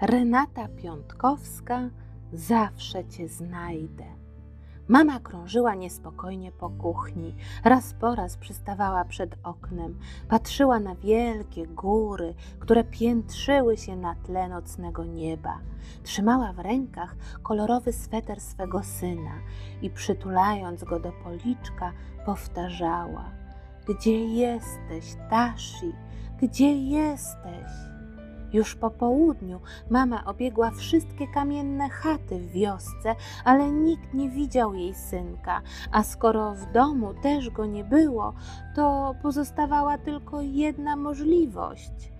Renata Piątkowska, zawsze cię znajdę. Mama krążyła niespokojnie po kuchni. Raz po raz przystawała przed oknem, patrzyła na wielkie góry, które piętrzyły się na tle nocnego nieba. Trzymała w rękach kolorowy sweter swego syna i przytulając go do policzka, powtarzała: Gdzie jesteś, Tashi? Gdzie jesteś? Już po południu mama obiegła wszystkie kamienne chaty w wiosce, ale nikt nie widział jej synka, a skoro w domu też go nie było, to pozostawała tylko jedna możliwość.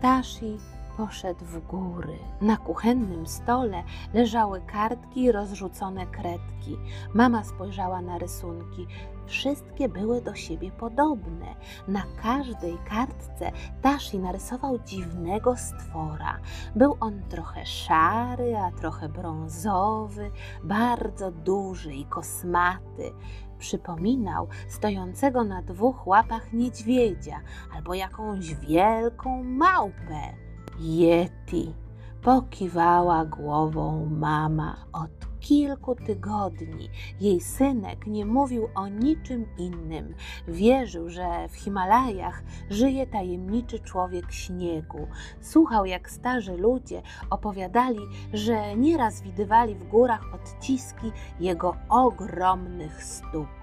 Tashi poszedł w góry. Na kuchennym stole leżały kartki i rozrzucone kredki. Mama spojrzała na rysunki. Wszystkie były do siebie podobne. Na każdej kartce Tashi narysował dziwnego stwora. Był on trochę szary, a trochę brązowy, bardzo duży i kosmaty. Przypominał stojącego na dwóch łapach niedźwiedzia albo jakąś wielką małpę. Yeti. Pokiwała głową mama. Od kilku tygodni jej synek nie mówił o niczym innym. Wierzył, że w Himalajach żyje tajemniczy człowiek śniegu. Słuchał, jak starzy ludzie opowiadali, że nieraz widywali w górach odciski jego ogromnych stóp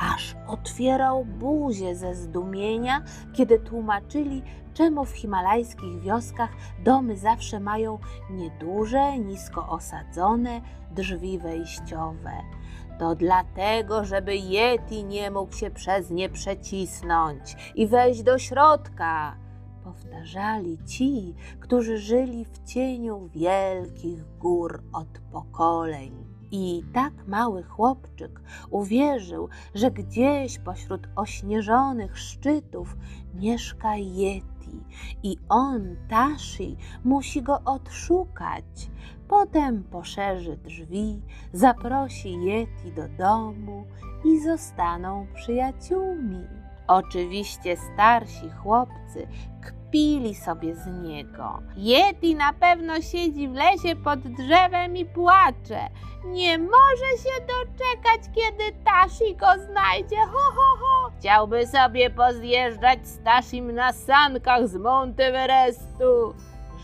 aż otwierał buzię ze zdumienia, kiedy tłumaczyli, czemu w himalajskich wioskach domy zawsze mają nieduże, nisko osadzone drzwi wejściowe. To dlatego, żeby Yeti nie mógł się przez nie przecisnąć i wejść do środka. Powtarzali ci, którzy żyli w cieniu wielkich gór od pokoleń. I tak mały chłopczyk uwierzył, że gdzieś pośród ośnieżonych szczytów mieszka Yeti i on, Tashi, musi go odszukać. Potem poszerzy drzwi, zaprosi Yeti do domu i zostaną przyjaciółmi. Oczywiście starsi chłopcy kpili sobie z niego. Yeti na pewno siedzi w lesie pod drzewem i płacze. Nie może się doczekać, kiedy Tashi go znajdzie. Ho, ho, ho. Chciałby sobie pozjeżdżać z Tashim na sankach z Monteverestu.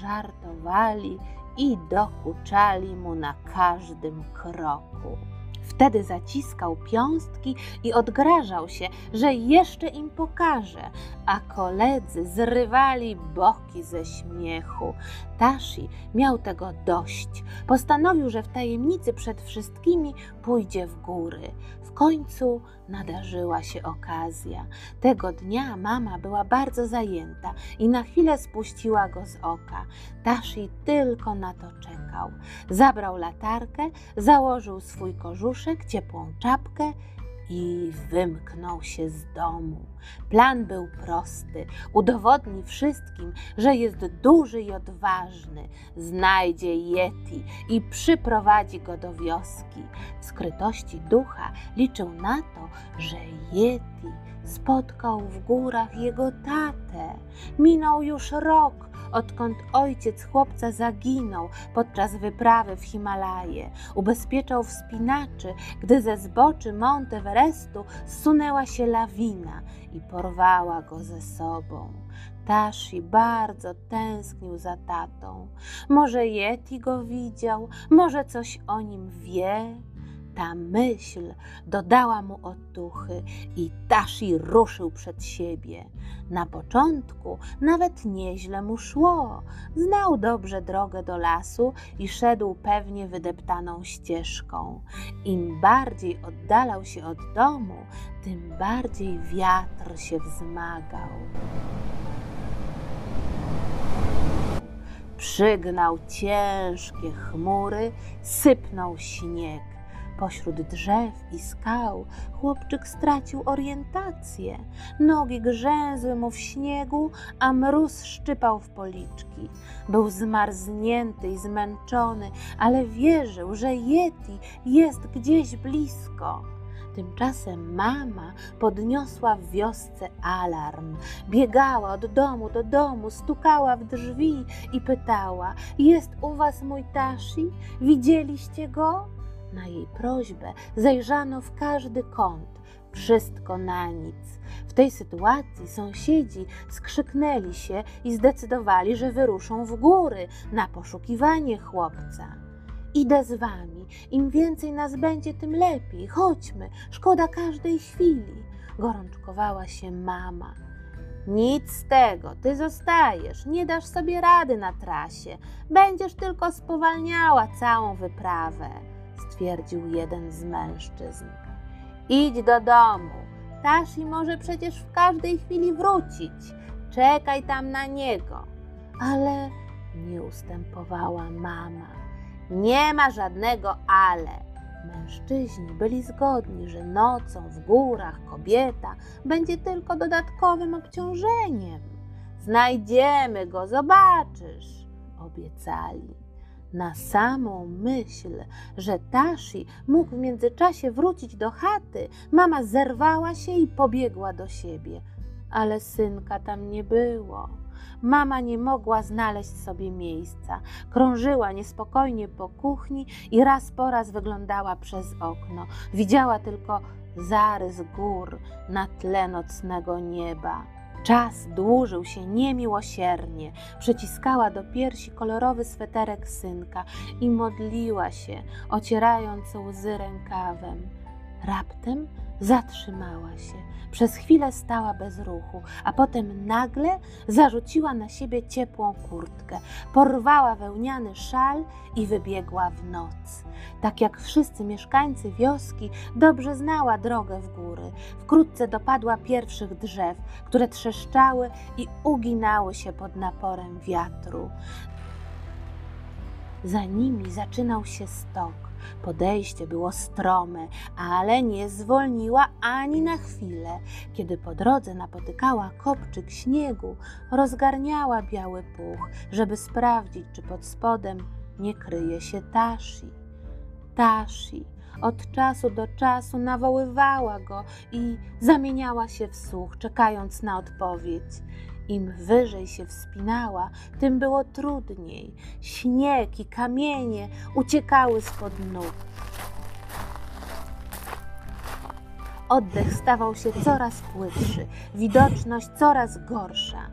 Żartowali i dokuczali mu na każdym kroku. Wtedy zaciskał piąstki i odgrażał się, że jeszcze im pokaże, a koledzy zrywali boki ze śmiechu. Tashi miał tego dość. Postanowił, że w tajemnicy przed wszystkimi pójdzie w góry. W końcu nadarzyła się okazja. Tego dnia mama była bardzo zajęta i na chwilę spuściła go z oka. Tashi tylko na to czekał. Zabrał latarkę, założył swój kożuszek, ciepłą czapkę i wymknął się z domu. Plan był prosty. Udowodni wszystkim, że jest duży i odważny. Znajdzie Yeti i przyprowadzi go do wioski. W skrytości ducha liczył na to, że Yeti spotkał w górach jego tatę. Minął już rok, odkąd ojciec chłopca zaginął podczas wyprawy w Himalaje. Ubezpieczał wspinaczy, gdy ze zboczy Monteverestu zsunęła się lawina i porwała go ze sobą. Tashi bardzo tęsknił za tatą. Może Yeti go widział, może coś o nim wie. Ta myśl dodała mu otuchy i Tashi ruszył przed siebie. Na początku nawet nieźle mu szło. Znał dobrze drogę do lasu i szedł pewnie wydeptaną ścieżką. Im bardziej oddalał się od domu, tym bardziej wiatr się wzmagał. Przygnał ciężkie chmury, sypnął śnieg. Pośród drzew i skał chłopczyk stracił orientację. Nogi grzęzły mu w śniegu, a mróz szczypał w policzki. Był zmarznięty i zmęczony, ale wierzył, że Yeti jest gdzieś blisko. Tymczasem mama podniosła w wiosce alarm. Biegała od domu do domu, stukała w drzwi i pytała: Jest u was mój Tashi? Widzieliście go? Na jej prośbę zajrzano w każdy kąt. Wszystko na nic. W tej sytuacji sąsiedzi skrzyknęli się i zdecydowali, że wyruszą w góry na poszukiwanie chłopca. Idę z wami. Im więcej nas będzie, tym lepiej. Chodźmy, szkoda każdej chwili. Gorączkowała się mama. Nic z tego, ty zostajesz, nie dasz sobie rady na trasie. Będziesz tylko spowalniała całą wyprawę, stwierdził jeden z mężczyzn. Idź do domu. Tashi może przecież w każdej chwili wrócić. Czekaj tam na niego. Ale nie ustępowała mama. Nie ma żadnego ale. Mężczyźni byli zgodni, że nocą w górach kobieta będzie tylko dodatkowym obciążeniem. Znajdziemy go, zobaczysz, obiecali. Na samą myśl, że Tashi mógł w międzyczasie wrócić do chaty, mama zerwała się i pobiegła do siebie. Ale synka tam nie było. Mama nie mogła znaleźć sobie miejsca. Krążyła niespokojnie po kuchni i raz po raz wyglądała przez okno. Widziała tylko zarys gór na tle nocnego nieba. Czas dłużył się niemiłosiernie. Przyciskała do piersi kolorowy sweterek synka i modliła się, ocierając łzy rękawem. Raptem zatrzymała się. Przez chwilę stała bez ruchu, a potem nagle zarzuciła na siebie ciepłą kurtkę, porwała wełniany szal i wybiegła w noc. Tak jak wszyscy mieszkańcy wioski, dobrze znała drogę w góry. Wkrótce dopadła pierwszych drzew, które trzeszczały i uginały się pod naporem wiatru. Za nimi zaczynał się stok. Podejście było strome, ale nie zwolniła ani na chwilę. Kiedy po drodze napotykała kopczyk śniegu, rozgarniała biały puch, żeby sprawdzić, czy pod spodem nie kryje się Tashi. Tashi od czasu do czasu nawoływała go i zamieniała się w słuch, czekając na odpowiedź. Im wyżej się wspinała, tym było trudniej. Śnieg i kamienie uciekały spod nóg. Oddech stawał się coraz płytszy, widoczność coraz gorsza.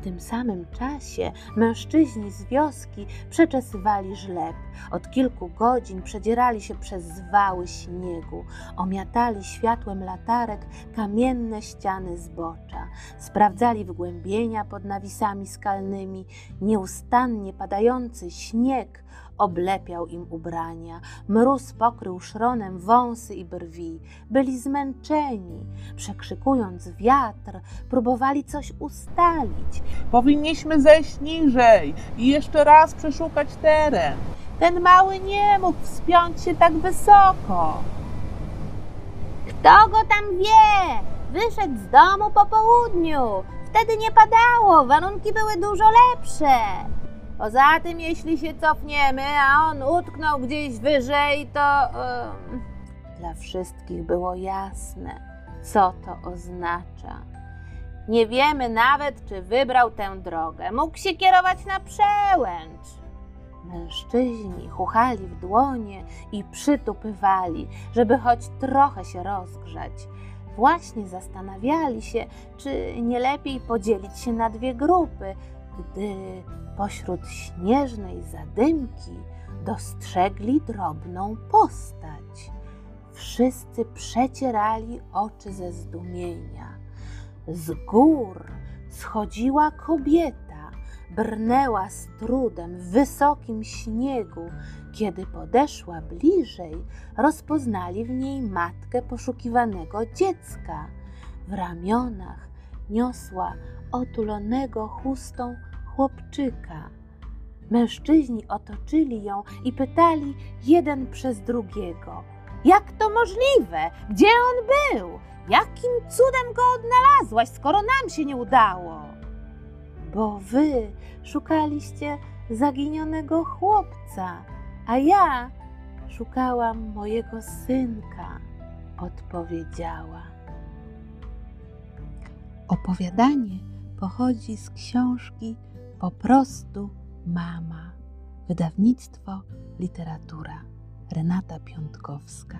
W tym samym czasie mężczyźni z wioski przeczesywali żleb. Od kilku godzin przedzierali się przez zwały śniegu, omiatali światłem latarek kamienne ściany zbocza, sprawdzali wgłębienia pod nawisami skalnymi, nieustannie padający śnieg oblepiał im ubrania, mróz pokrył szronem wąsy i brwi. Byli zmęczeni, przekrzykując wiatr, próbowali coś ustalić. Powinniśmy zejść niżej i jeszcze raz przeszukać teren. Ten mały nie mógł wspiąć się tak wysoko. Kto go tam wie? Wyszedł z domu po południu. Wtedy nie padało, warunki były dużo lepsze. Poza tym, jeśli się cofniemy, a on utknął gdzieś wyżej, to. Dla wszystkich było jasne, co to oznacza. Nie wiemy nawet, czy wybrał tę drogę. Mógł się kierować na przełęcz. Mężczyźni chuchali w dłonie i przytupywali, żeby choć trochę się rozgrzać. Właśnie zastanawiali się, czy nie lepiej podzielić się na dwie grupy, gdy pośród śnieżnej zadymki dostrzegli drobną postać. Wszyscy przecierali oczy ze zdumienia. Z gór schodziła kobieta, brnęła z trudem w wysokim śniegu. Kiedy podeszła bliżej, rozpoznali w niej matkę poszukiwanego dziecka. W ramionach niosła otulonego chustą chłopczyka. Mężczyźni otoczyli ją i pytali jeden przez drugiego: Jak to możliwe? Gdzie on był? Jakim cudem go odnalazłaś, skoro nam się nie udało? Bo wy szukaliście zaginionego chłopca, a ja szukałam mojego synka. odpowiedziała. Opowiadanie pochodzi z książki Po prostu Mama. Wydawnictwo Literatura. Renata Piątkowska.